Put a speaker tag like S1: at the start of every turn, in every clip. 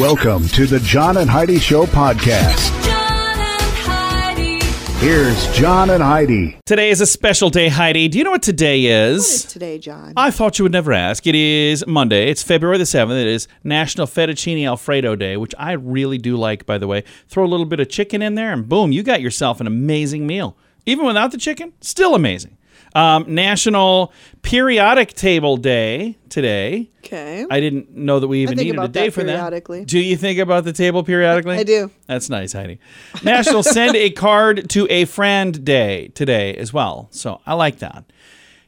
S1: Welcome to the John and Heidi Show podcast.
S2: John and Heidi.
S1: Here's John and Heidi.
S3: Today is a special day, Heidi. Do you know what today is?
S4: What is today, John?
S3: I thought you would never ask. It is Monday. It's February the 7th. It is National Fettuccine Alfredo Day, which I really do like, by the way. Throw a little bit of chicken in there, and boom, you got yourself an amazing meal. Even without the chicken, still amazing. Um, National Periodic Table Day today.
S4: Okay.
S3: I didn't know that we even needed a day
S4: that
S3: for that. Do you think about the table periodically?
S4: I do.
S3: That's nice, Heidi. National Send a Card to a Friend Day today as well. So I like that.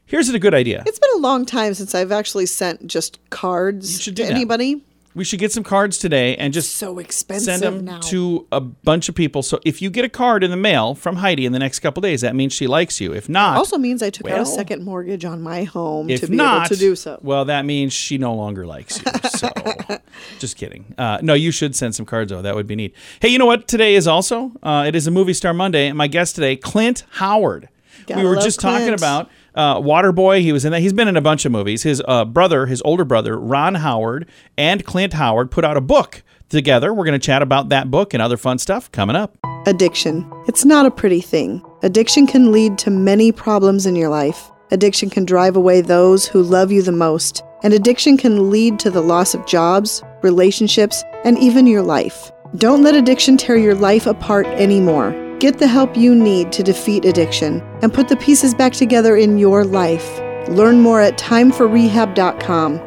S3: Here's a good idea.
S4: It's been a long time since I've actually sent just cards to
S3: that.
S4: anybody.
S3: We should get some cards today and just
S4: So expensive
S3: send them
S4: now.
S3: to a bunch of people. So if you get a card in the mail from Heidi in the next couple days, that means she likes you. If not,
S4: also means I took out a second mortgage on my home
S3: if
S4: to be
S3: not,
S4: able to do so.
S3: well, that means she no longer likes you. So, just kidding. Uh, no, you should send some cards though. That would be neat. Hey, you know what? Today is also uh, it is a movie star Monday, and my guest today, Clint Howard.
S4: Gotta
S3: we were just talking about uh, Waterboy. He was in that. He's been in a bunch of movies. His uh, brother, his older brother, Ron Howard, and Clint Howard put out a book together. We're going to chat about that book and other fun stuff coming up.
S4: Addiction. It's not a pretty thing. Addiction can lead to many problems in your life. Addiction can drive away those who love you the most. And addiction can lead to the loss of jobs, relationships, and even your life. Don't let addiction tear your life apart anymore. Get the help you need to defeat addiction and put the pieces back together in your life. Learn more at timeforrehab.com.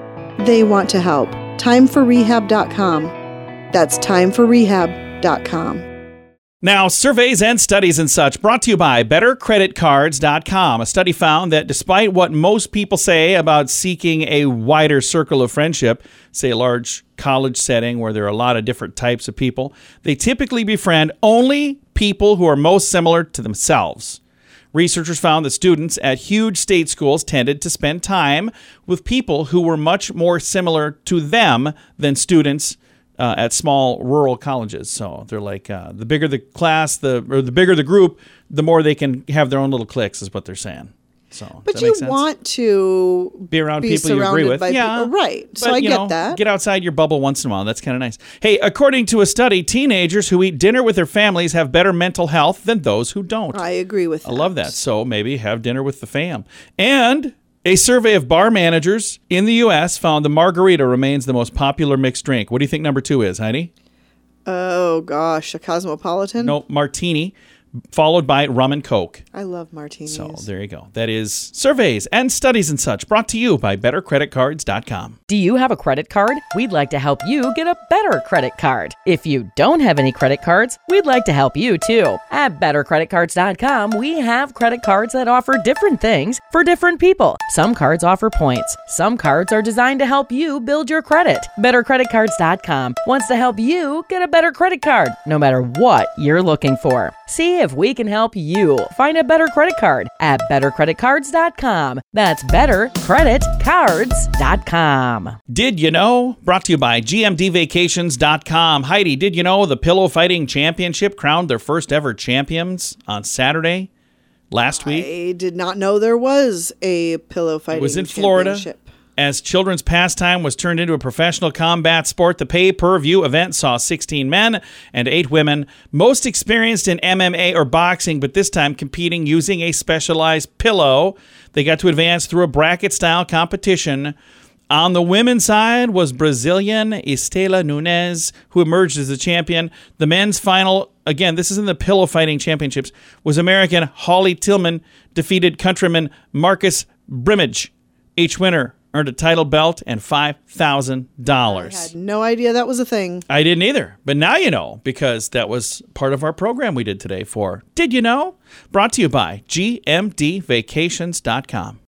S4: They want to help. Timeforrehab.com. That's timeforrehab.com.
S3: Now, surveys and studies and such brought to you by BetterCreditCards.com. A study found that despite what most people say about seeking a wider circle of friendship, say a large college setting where there are a lot of different types of people, they typically befriend only people who are most similar to themselves. Researchers found that students at huge state schools tended to spend time with people who were much more similar to them than students uh, at small rural colleges. So they're like uh, the bigger the class, the or the bigger the group, the more they can have their own little cliques, is what they're saying. So,
S4: But you want to
S3: be around
S4: be
S3: people you agree with. yeah,
S4: people- right. So I get
S3: know,
S4: that.
S3: Get outside your bubble once in a while. That's kind of nice. Hey, according to a study, teenagers who eat dinner with their families have better mental health than those who don't.
S4: I agree with you.
S3: I love that. So maybe have dinner with the fam. And a survey of bar managers in the U.S. found the margarita remains the most popular mixed drink. What do you think number two is, Heidi?
S4: Oh gosh, a cosmopolitan.
S3: No, martini, followed by rum and coke.
S4: I love martinis.
S3: So there you go. That is surveys and studies and such brought to you by BetterCreditCards.com.
S5: Do you have a credit card? We'd like to help you get a better credit card. If you don't have any credit cards, we'd like to help you too. At bettercreditcards.com, we have credit cards that offer different things for different people. Some cards offer points. Some cards are designed to help you build your credit. Bettercreditcards.com wants to help you get a better credit card, no matter what you're looking for. See if we can help you find a better credit card at bettercreditcards.com. That's bettercreditcards.com.
S3: Did you know? Brought to you by GMDVacations.com. Heidi, did you know the Pillow Fighting Championship crowned their first ever champions on Saturday last week?
S4: I did not know there was a pillow fighting.
S3: It was in Florida. As children's pastime was turned into a professional combat sport, the pay per view event saw 16 men and 8 women, most experienced in MMA or boxing, but this time competing using a specialized pillow. They got to advance through a bracket style competition. On the women's side was Brazilian Estela Nunes, who emerged as the champion. The men's final, again, this is in the pillow fighting championships, was American Hauley Tillman defeated countryman Marcus Brimage. Each winner earned a title belt and $5,000.
S4: I had no idea that was a thing.
S3: I didn't either, but now you know because that was part of our program we did today for Did You Know? Brought to you by GMDVacations.com.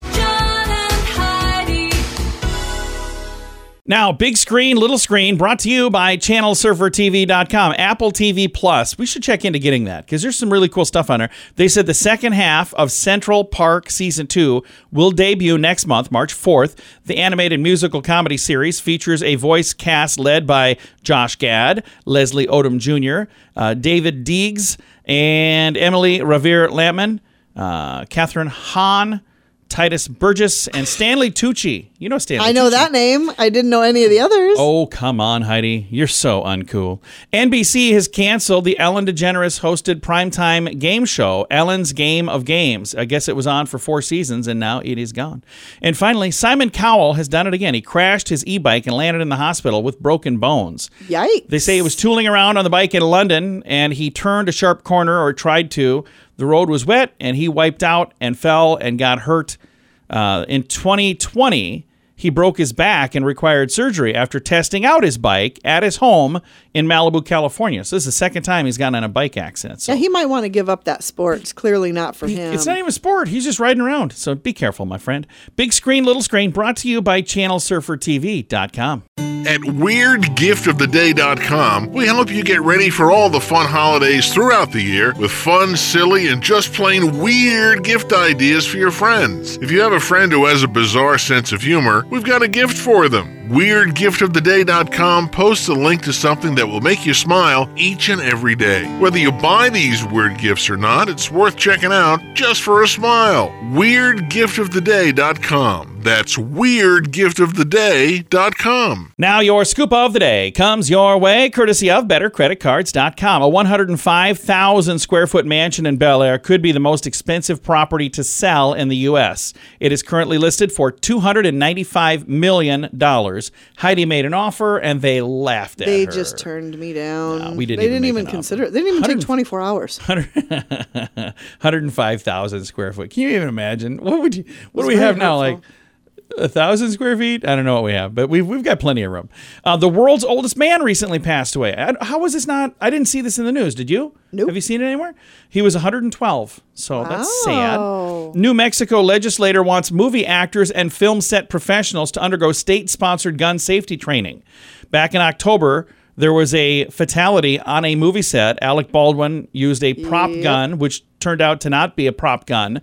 S3: Now, big screen, little screen, brought to you by ChannelSurferTV.com, Apple TV Plus. We should check into getting that because there's some really cool stuff on there. They said the second half of Central Park Season 2 will debut next month, March 4th. The animated musical comedy series features a voice cast led by Josh Gad, Leslie Odom Jr., uh, Daveed Diggs, and Emily Raver-Lampman, uh, Kathryn Hahn. Tituss Burgess and Stanley Tucci. You know Stanley.
S4: I know
S3: Tucci.
S4: that name. I didn't know any of the others.
S3: Oh, come on, Heidi. You're so uncool. NBC has canceled the Ellen DeGeneres hosted primetime game show, Ellen's Game of Games. I guess it was on for four seasons and now it is gone. And finally, Simon Cowell has done it again. He crashed his e bike and landed in the hospital with broken bones.
S4: Yikes.
S3: They say he was tooling around on the bike in London and he turned a sharp corner or tried to. The road was wet and he wiped out and fell and got hurt. Uh, in 2020, he broke his back and required surgery after testing out his bike at his home in Malibu, California. So this is the second time he's gotten in a bike accident. So
S4: Yeah, he might want to give up that sport. It's clearly not for him.
S3: it's not even a sport. He's just riding around. So be careful, my friend. Big screen, little screen, brought to you by ChannelSurferTV.com.
S6: At WeirdGiftOfTheDay.com, we help you get ready for all the fun holidays throughout the year with fun, silly, and just plain weird gift ideas for your friends. If you have a friend who has a bizarre sense of humor, we've got a gift for them. WeirdGiftOfTheDay.com posts a link to something that will make you smile each and every day. Whether you buy these weird gifts or not, it's worth checking out just for a smile. WeirdGiftOfTheDay.com. That's WeirdGiftOfTheDay.com.
S3: Now, your scoop of the day comes your way courtesy of BetterCreditCards.com. A 105,000 square foot mansion in Bel Air could be the most expensive property to sell in the U.S. It is currently listed for $295 million. Heidi made an offer and they laughed at
S4: They
S3: her.
S4: just turned me down.
S3: No, we didn't
S4: They
S3: even
S4: didn't even consider
S3: offer.
S4: it. They didn't even take 24 hours.
S3: 105,000 square foot. Can you even imagine? What would you, what do we have now? Like a thousand square feet? I don't know what we have, but we've, we've got plenty of room. Uh, the world's oldest man recently passed away. I, how was this not? I didn't see this in the news. Did you?
S4: Nope.
S3: Have you seen it anywhere? He was 112. So that's sad. New Mexico legislator wants movie actors and film set professionals to undergo state sponsored gun safety training. Back in October, there was a fatality on a movie set. Alec Baldwin used a prop gun, which turned out to not be a prop gun.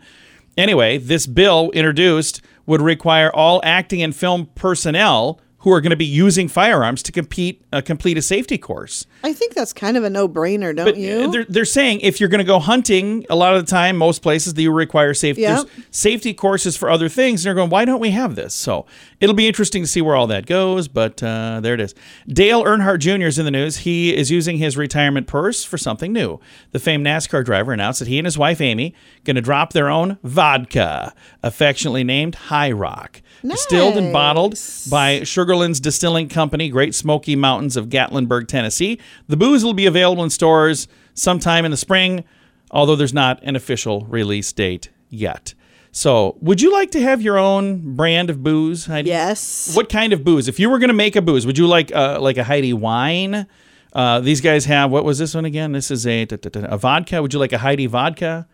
S3: Anyway, this bill introduced would require all acting and film personnel who are going to be using firearms to compete uh, complete a safety course.
S4: I think that's kind of a no-brainer, don't
S3: But
S4: you?
S3: uh, they're, they're saying if you're going to go hunting, a lot of the time, most places that you require safety,
S4: Yep.
S3: safety courses for other things. And they're going, why don't we have this? So it'll be interesting to see where all that goes. But uh, there it is. Dale Earnhardt Jr. is in the news. He is using his retirement purse for something new. The famed NASCAR driver announced that he and his wife Amy going to drop their own vodka, affectionately named Hi-Rock. Distilled and bottled
S4: by
S3: by Sugarlands Distilling Company, Great Smoky Mountains of Gatlinburg, Tennessee. The booze will be available in stores sometime in the spring, although there's not an official release date yet. So, would you like to have your own brand of booze, Heidi?
S4: yes.
S3: What kind of booze? If you were going to make a booze, would you like uh, like a Heidi wine? Uh, these guys have what was this one again? This is a a vodka. Would you like a Heidi vodka?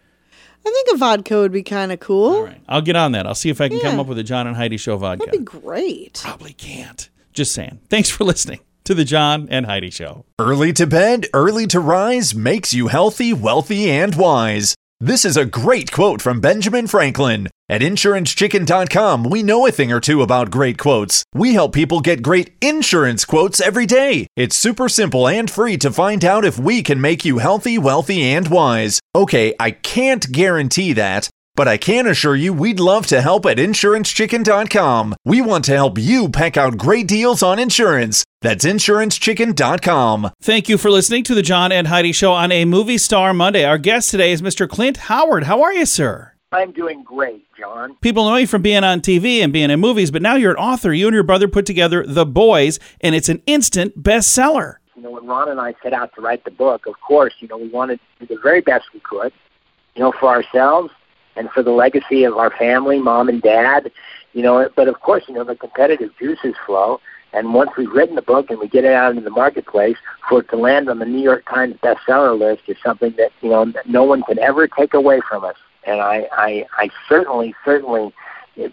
S4: I think a vodka would be kind of cool.
S3: All right, I'll get on that. I'll see if I can come up with a John and Heidi show vodka.
S4: That'd be great.
S3: Probably can't. Just saying. Thanks for listening to the John and Heidi Show.
S7: Early to bed, early to rise makes you healthy, wealthy, and wise. This is a great quote from Benjamin Franklin. At InsuranceChicken.com, we know a thing or two about great quotes. We help people get great insurance quotes every day. It's super simple and free to find out if we can make you healthy, wealthy, and wise. Okay, I can't guarantee that. But I can assure you we'd love to help at InsuranceChicken.com. We want to help you pack out great deals on insurance. That's InsuranceChicken.com.
S3: Thank you for listening to the John and Heidi Show on a Movie Star Monday. Our guest today is Mr. Clint Howard. How are you, sir?
S8: I'm doing great, John.
S3: People know you from being on TV and being in movies, but now you're an author. You and your brother put together The Boys, and it's an instant bestseller.
S8: You know, when Ron and I set out to write the book, of course, you know, we wanted to do the very best we could, you know, for ourselves and for the legacy of our family, mom and dad, you know, but of course, you know, the competitive juices flow. And once we've written the book and we get it out into the marketplace, for it to land on the New York Times bestseller list is something that, you know, no one can ever take away from us. And I, I, I certainly, certainly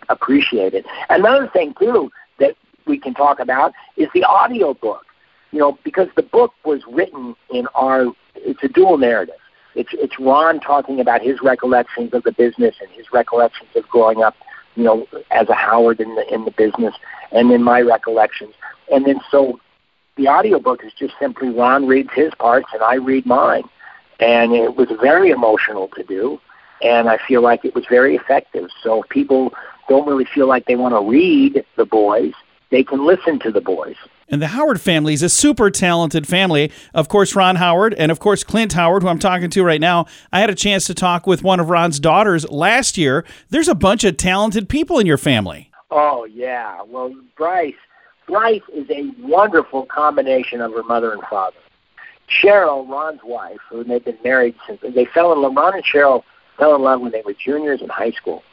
S8: appreciate it. Another thing, too, that we can talk about is the audio book. You know, because the book was written in our it's a dual narrative. It's it's Ron talking about his recollections of the business and his recollections of growing up, you know, as a Howard in the in the business, and then my recollections. And then so the audiobook is just simply Ron reads his parts and I read mine. And it was very emotional to do and I feel like it was very effective. So if people don't really feel like they want to read the boys, they can listen to the boys.
S3: And the Howard family is a super talented family. Of course, Ron Howard and of course Clint Howard, who I'm talking to right now. I had a chance to talk with one of Ron's daughters last year. There's a bunch of talented people in your family.
S8: Oh yeah. Well, Bryce, Bryce is a wonderful combination of her mother and father. Cheryl, Ron's wife, who they've been married since they fell in love. Ron and Cheryl fell in love when they were juniors in high school,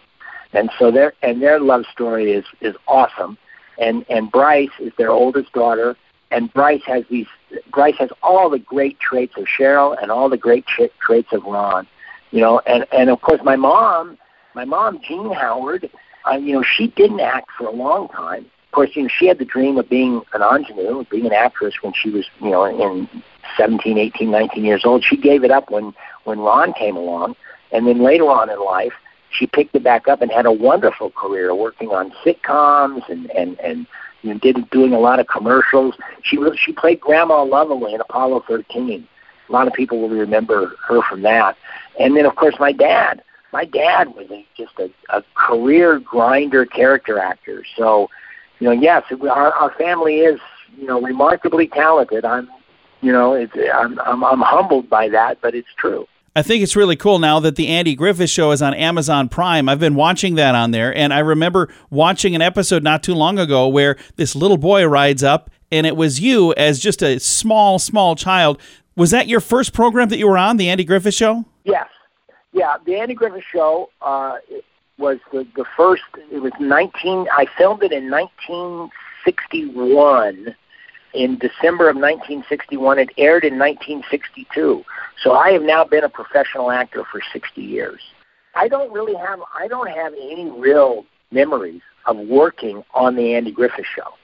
S8: and so their and their love story is is awesome. And and Bryce is their oldest daughter, and Bryce has these Bryce has all the great traits of Cheryl and all the great tra- traits of Ron, you know. And and of course my mom, my mom Jean Howard, uh, you know she didn't act for a long time. Of course, you know she had the dream of being an ingenue, being an actress when she was you know in 17, 18, 19 years old. She gave it up when when Ron came along and then later on in life, she picked it back up and had a wonderful career working on sitcoms and and and you know, did doing a lot of commercials. She was she played Grandma Lovely in Apollo 13. A lot of people will remember her from that. And then of course my dad. My dad was a, just a, a career grinder character actor. So, you know, yes, our our family is you know remarkably talented. I'm you know it's I'm I'm, I'm humbled by that, but it's true.
S3: I think it's really cool now that the Andy Griffith Show is on Amazon Prime. I've been watching that on there, and I remember watching an episode not too long ago where this little boy rides up, and it was you as just a small, small child. Was that your first program that you were on, the Andy Griffith Show?
S8: Yes. Yeah, the Andy Griffith Show uh, was the, the first, it was 19, I filmed it in 1961 in December of 1961. It aired in 1962. So I have now been a professional actor for 60 years. I don't really have I don't have any real memories of working on the Andy Griffith show.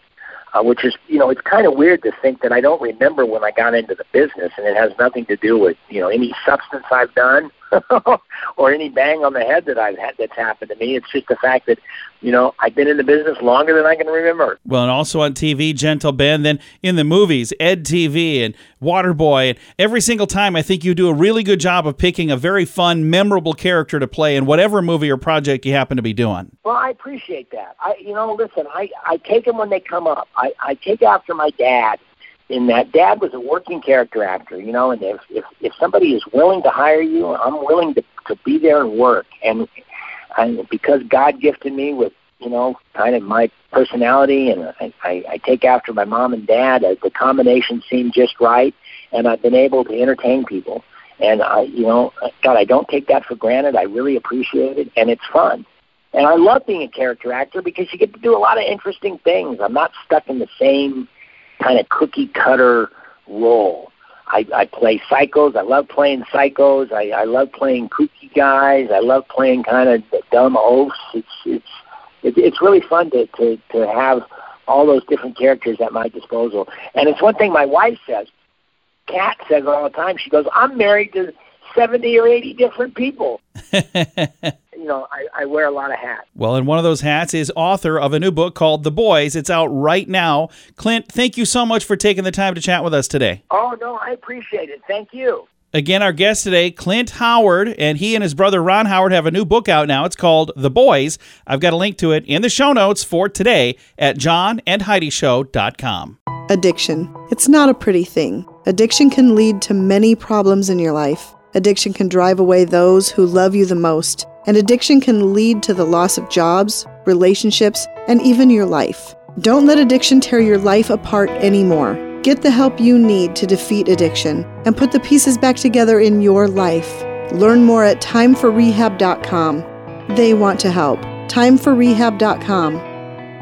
S8: Uh, which is, you know, it's kind of weird to think that I don't remember when I got into the business, and it has nothing to do with, you know, any substance I've done or any bang on the head that I've had that's happened to me. It's just the fact that, you know, I've been in the business longer than I can remember.
S3: Well, and also on TV, Gentle Ben, then in the movies, Ed TV and Waterboy, and every single time I think you do a really good job of picking a very fun, memorable character to play in whatever movie or project you happen to be doing.
S8: Well, I appreciate that. I, you know, listen, I I take them when they come up. I I take after my dad in that dad was a working character actor, you know, and if if if somebody is willing to hire you, I'm willing to to be there and work. And and because God gifted me with you know kind of my personality, and I I, I take after my mom and dad, uh, the combination seemed just right, and I've been able to entertain people. And I, you know, God, I don't take that for granted. I really appreciate it, and it's fun. And I love being a character actor because you get to do a lot of interesting things. I'm not stuck in the same kind of cookie cutter role. I, I play psychos. I love playing psychos. I, I love playing kooky guys. I love playing kind of dumb oafs. It's it's it, it's really fun to, to to have all those different characters at my disposal. And it's one thing my wife says. Kat says all the time. She goes, "I'm married to seventy or eighty different people." you know, I, I wear a lot of hats.
S3: Well, and one of those hats is author of a new book called The Boys. It's out right now. Clint, thank you so much for taking the time to chat with us today.
S8: Oh, no, I appreciate it. Thank you.
S3: Again, our guest today, Clint Howard, and he and his brother Ron Howard have a new book out now. It's called The Boys. I've got a link to it in the show notes for today at johnandheidishow.com.
S4: Addiction. It's not a pretty thing. Addiction can lead to many problems in your life. Addiction can drive away those who love you the most and addiction can lead to the loss of jobs, relationships, and even your life. Don't let addiction tear your life apart anymore. Get the help you need to defeat addiction and put the pieces back together in your life. Learn more at timeforrehab.com. They want to help. Timeforrehab.com.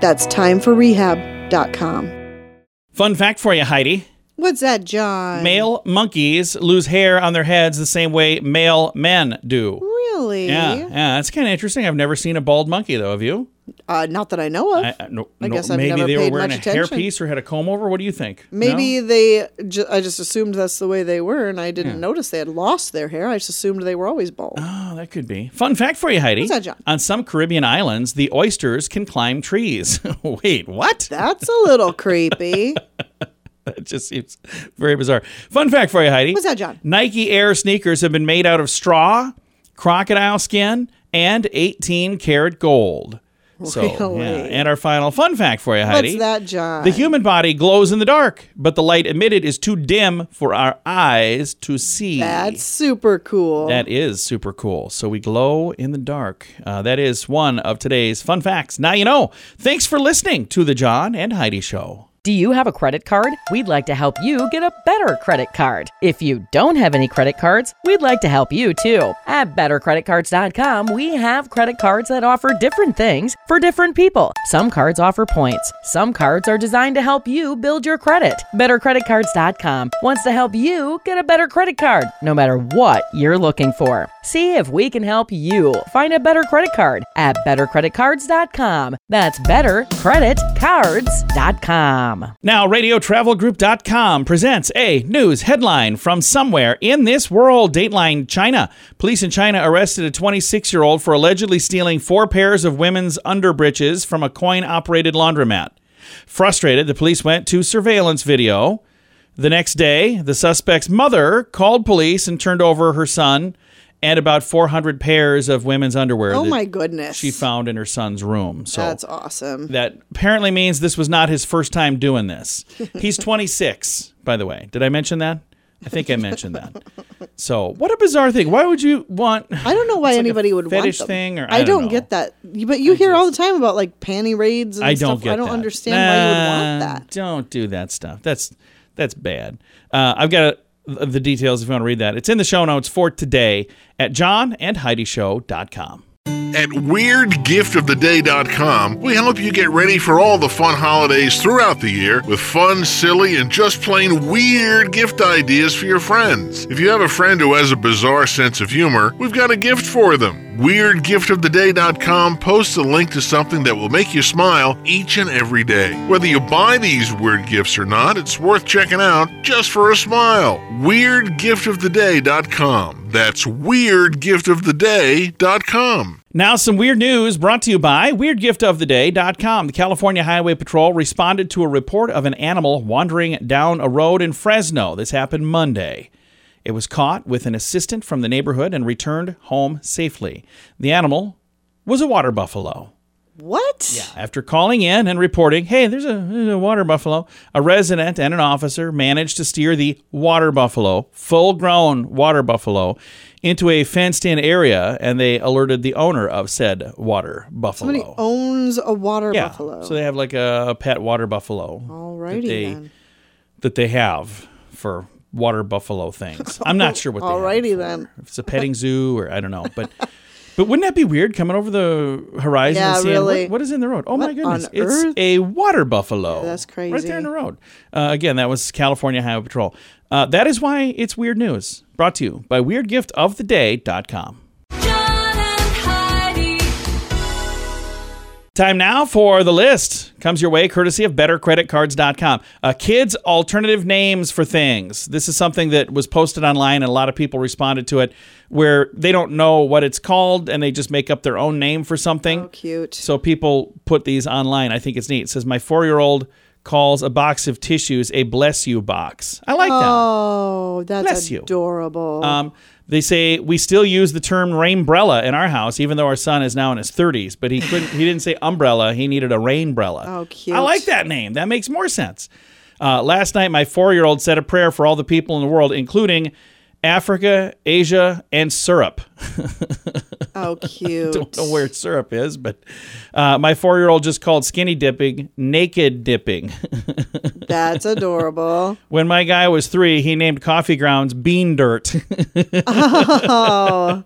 S4: That's timeforrehab.com.
S3: Fun fact for you, Heidi.
S4: What's that, John?
S3: Male monkeys lose hair on their heads the same way male men do.
S4: Really?
S3: Yeah, yeah, that's kind of interesting. I've never seen a bald monkey though. Have you?
S4: Uh, not that I know of.
S3: I, I- no,
S4: I
S3: no,
S4: guess I've
S3: maybe
S4: never
S3: they were
S4: paid
S3: wearing a
S4: attention.
S3: hairpiece or had a comb over. What do you think? No?
S4: Maybe they. Ju- I just assumed that's the way they were, and I didn't
S3: Yeah.
S4: notice they had lost their hair. I just assumed they were always bald.
S3: Oh, that could be. Fun fact for you, Heidi.
S4: What's that, John?
S3: On some Caribbean islands, the oysters can climb trees. Wait, what?
S4: That's a little creepy.
S3: That just seems very bizarre. Fun fact for you, Heidi.
S4: What's that, John?
S3: Nike Air sneakers have been made out of straw, crocodile skin, and 18 karat gold. So,
S4: Really?
S3: yeah. And our final fun fact for you, Heidi.
S4: What's that, John?
S3: The human body glows in the dark, but the light emitted is too dim for our eyes to see.
S4: That's super cool.
S3: That is super cool. So we glow in the dark. Uh, that is one of today's fun facts. Now you know. Thanks for listening to the John and Heidi Show.
S5: Do you have a credit card? We'd like to help you get a better credit card. If you don't have any credit cards, we'd like to help you too. At bettercreditcards.com, we have credit cards that offer different things for different people. Some cards offer points, some cards are designed to help you build your credit. Bettercreditcards.com wants to help you get a better credit card, no matter what you're looking for. See if we can help you find a better credit card at bettercreditcards.com. That's bettercreditcards.com.
S3: Now, RadioTravelGroup.com presents a news headline from somewhere in this world. Dateline China. Police in China arrested a 26 year old for allegedly stealing four pairs of women's underbreeches from a coin operated laundromat. Frustrated, the police went to surveillance video. The next day, the suspect's mother called police and turned over her son and about 400 pairs of women's underwear
S4: oh my goodness.
S3: she found in her son's room. So
S4: That's awesome.
S3: that apparently means this was not his first time doing this. He's 26, by the way. Did I mention that? I think I mentioned that. So, what a bizarre thing. Why would you want?
S4: I don't know why
S3: like a
S4: anybody would
S3: fetish
S4: want them.
S3: thing, or
S4: I,
S3: I don't
S4: don't get that. But you hear all the time about like panty raids and
S3: I don't get
S4: I don't
S3: that.
S4: understand why you would want that.
S3: Don't do that stuff. That's that's bad. Uh, I've got uh, the details if you want to read that. It's in the show notes for today at johnandheidishow.com.
S6: At WeirdGiftOfTheDay.com, we help you get ready for all the fun holidays throughout the year with fun, silly, and just plain weird gift ideas for your friends. If you have a friend who has a bizarre sense of humor, we've got a gift for them. WeirdGiftOfTheDay.com posts a link to something that will make you smile each and every day. Whether you buy these weird gifts or not, it's worth checking out just for a smile. WeirdGiftOfTheDay.com. That's WeirdGiftOfTheDay.com.
S3: Now, some weird news brought to you by WeirdGiftOfTheDay.com. The California Highway Patrol responded to a report of an animal wandering down a road in Fresno. This happened Monday. It was caught with an assistant from the neighborhood and returned home safely. The animal was a water buffalo.
S4: What?
S3: Yeah. After calling in and reporting, hey, there's a, there's a water buffalo, a resident and an officer managed to steer the water buffalo, full grown water buffalo, into a fenced in area and they alerted the owner of said water buffalo.
S4: Somebody owns a water
S3: yeah.
S4: buffalo.
S3: So they have like a, a pet water buffalo
S4: Alrighty
S3: that they,
S4: then.
S3: that they have for water buffalo things. I'm not sure what they have
S4: Alrighty then.
S3: if it's a petting zoo or I don't know, but but wouldn't that be weird coming over the horizon
S4: Yeah,
S3: and seeing
S4: really.
S3: what, what is in the road? Oh my goodness, it's
S4: earth?
S3: a water buffalo.
S4: Yeah, that's crazy.
S3: Right there in the road. Uh, again, that was California Highway Patrol. Uh, that is why it's weird news. Brought to you by WeirdGiftOfTheDay.com. Time now for the list. Comes your way courtesy of bettercreditcards.com. Uh, kids' alternative names for things. This is something that was posted online and a lot of people responded to it where they don't know what it's called and they just make up their own name for something.
S4: Oh, cute.
S3: So people put these online. I think it's neat. It says, My four year old calls a box of tissues a bless you box. I like that.
S4: Oh, that's
S3: Bless you.
S4: adorable.
S3: Um, they say we still use the term rainbrella in our house, even though our son is now in his 30s. But he couldn't. He didn't say umbrella. He needed a rainbrella.
S4: Oh, cute.
S3: I like that name. That makes more sense. Uh, last night, my four-year-old said a prayer for all the people in the world, including Africa, Asia, and syrup.
S4: oh, cute.
S3: Don't know where syrup is, but uh, my four-year-old just called skinny dipping naked dipping.
S4: That's adorable.
S3: when my guy was three, he named coffee grounds bean dirt.
S4: Oh,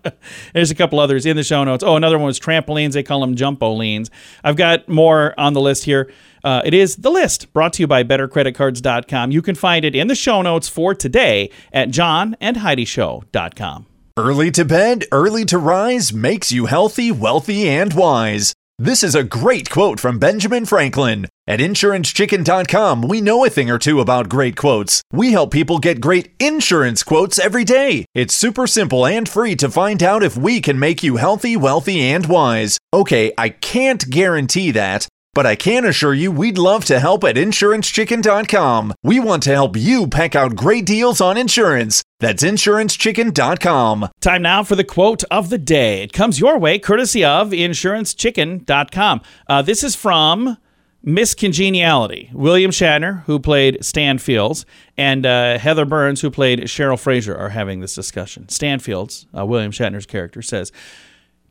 S3: There's a couple others in the show notes. Oh, another one was trampolines. They call them jumpolines. I've got more on the list here. Uh, it is the list brought to you by bettercreditcards.com. You can find it in the show notes for today at johnandheidishow.com.
S7: Early to bed, early to rise makes you healthy, wealthy, and wise. This is a great quote from Benjamin Franklin. At InsuranceChicken.com, we know a thing or two about great quotes. We help people get great insurance quotes every day. It's super simple and free to find out if we can make you healthy, wealthy, and wise. Okay, I can't guarantee that. But I can assure you we'd love to help at InsuranceChicken.com. We want to help you pack out great deals on insurance. That's InsuranceChicken.com.
S3: Time now for the quote of the day. It comes your way courtesy of InsuranceChicken.com. Uh, this is from Miss Congeniality. William Shatner, who played Stan Fields, and uh, Heather Burns, who played Cheryl Frasier, are having this discussion. Stan Fields, uh, William Shatner's character, says,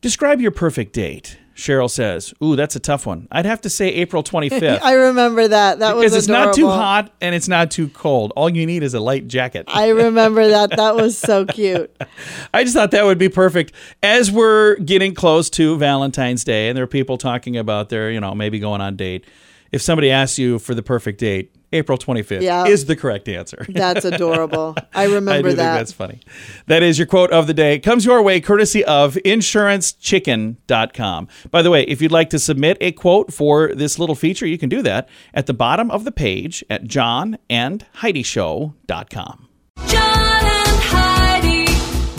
S3: Describe your perfect date. Cheryl says, Ooh, that's a tough one. I'd have to say April 25th.
S4: I remember that. That
S3: because
S4: was because
S3: it's not too hot and it's not too cold. All you need is a light jacket.
S4: I remember that. That was so cute.
S3: I just thought that would be perfect as we're getting close to Valentine's Day and there are people talking about their, you know, maybe going on date. If somebody asks you for the perfect date, April 25th
S4: Yeah.
S3: is the correct answer.
S4: That's adorable. I
S3: I
S4: remember
S3: do
S4: that.
S3: think that's funny. That is your quote of the day. Comes your way courtesy of insurancechicken.com. By the way, if you'd like to submit a quote for this little feature, you can do that at the bottom of the page at johnandheidishow.com.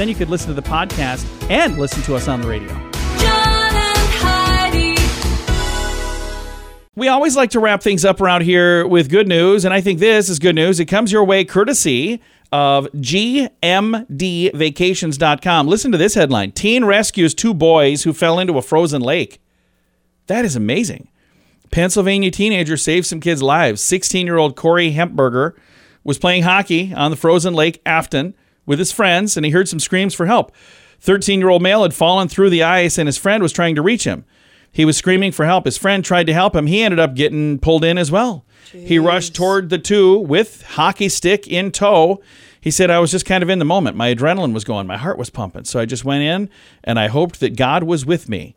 S3: Then you could listen to the podcast and listen to us on the radio. We always like to wrap things up around here with good news, and I think this is good news. It comes your way courtesy of GMDvacations.com. Listen to this headline Teen rescues two boys who fell into a frozen lake. That is amazing. Pennsylvania teenager saved some kids' lives. 16 year old Corey Hempberger was playing hockey on the frozen lake Afton with his friends, and he heard some screams for help. 13 year old male had fallen through the ice, and his friend was trying to reach him. He was screaming for help. His friend tried to help him. He ended up getting pulled in as well. He rushed toward the two with hockey stick in tow. He said, I was just kind of in the moment. My adrenaline was going, my heart was pumping. So I just went in and I hoped that God was with me.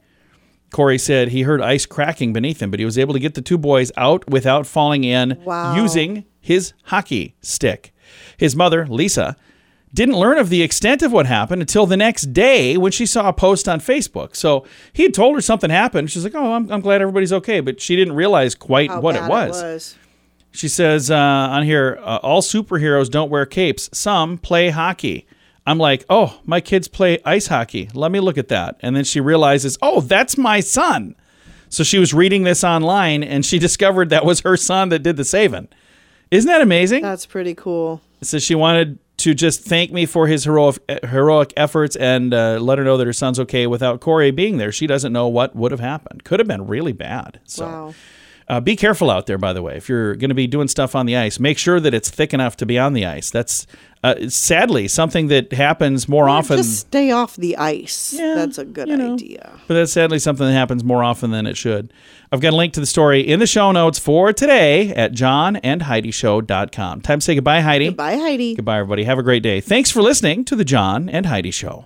S3: Corey said he heard ice cracking beneath him, but he was able to get the two boys out without falling in
S4: Wow.
S3: using his hockey stick. His mother, Lisa, didn't learn of the extent of what happened until the next day when she saw a post on Facebook. So he had told her something happened. She's like, Oh, I'm, I'm glad everybody's okay. But she didn't realize quite
S4: How
S3: what it was.
S4: was.
S3: She says uh, on here, uh, all superheroes don't wear capes. Some play hockey. I'm like, oh, my kids play ice hockey. Let me look at that. And then she realizes, oh, that's my son. So she was reading this online and she discovered that was her son that did the saving. Isn't that amazing?
S4: That's pretty cool.
S3: So she wanted to just thank me for his heroic heroic efforts and uh, let her know that her son's okay without Corey being there. She doesn't know what would have happened. Could have been really bad. So.
S4: Wow.
S3: Uh, be careful out there, by the way. If you're going to be doing stuff on the ice, make sure that it's thick enough to be on the ice. That's uh, sadly something that happens more often.
S4: Just stay off the ice.
S3: Yeah,
S4: That's a good
S3: you know.
S4: idea.
S3: But that's sadly something that happens more often than it should. I've got a link to the story in the show notes for today at johnandheidishow.com. Time to say goodbye, Heidi.
S4: Bye, Heidi.
S3: Goodbye, everybody. Have a great day. Thanks for listening to the John and Heidi Show.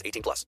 S9: 18 plus.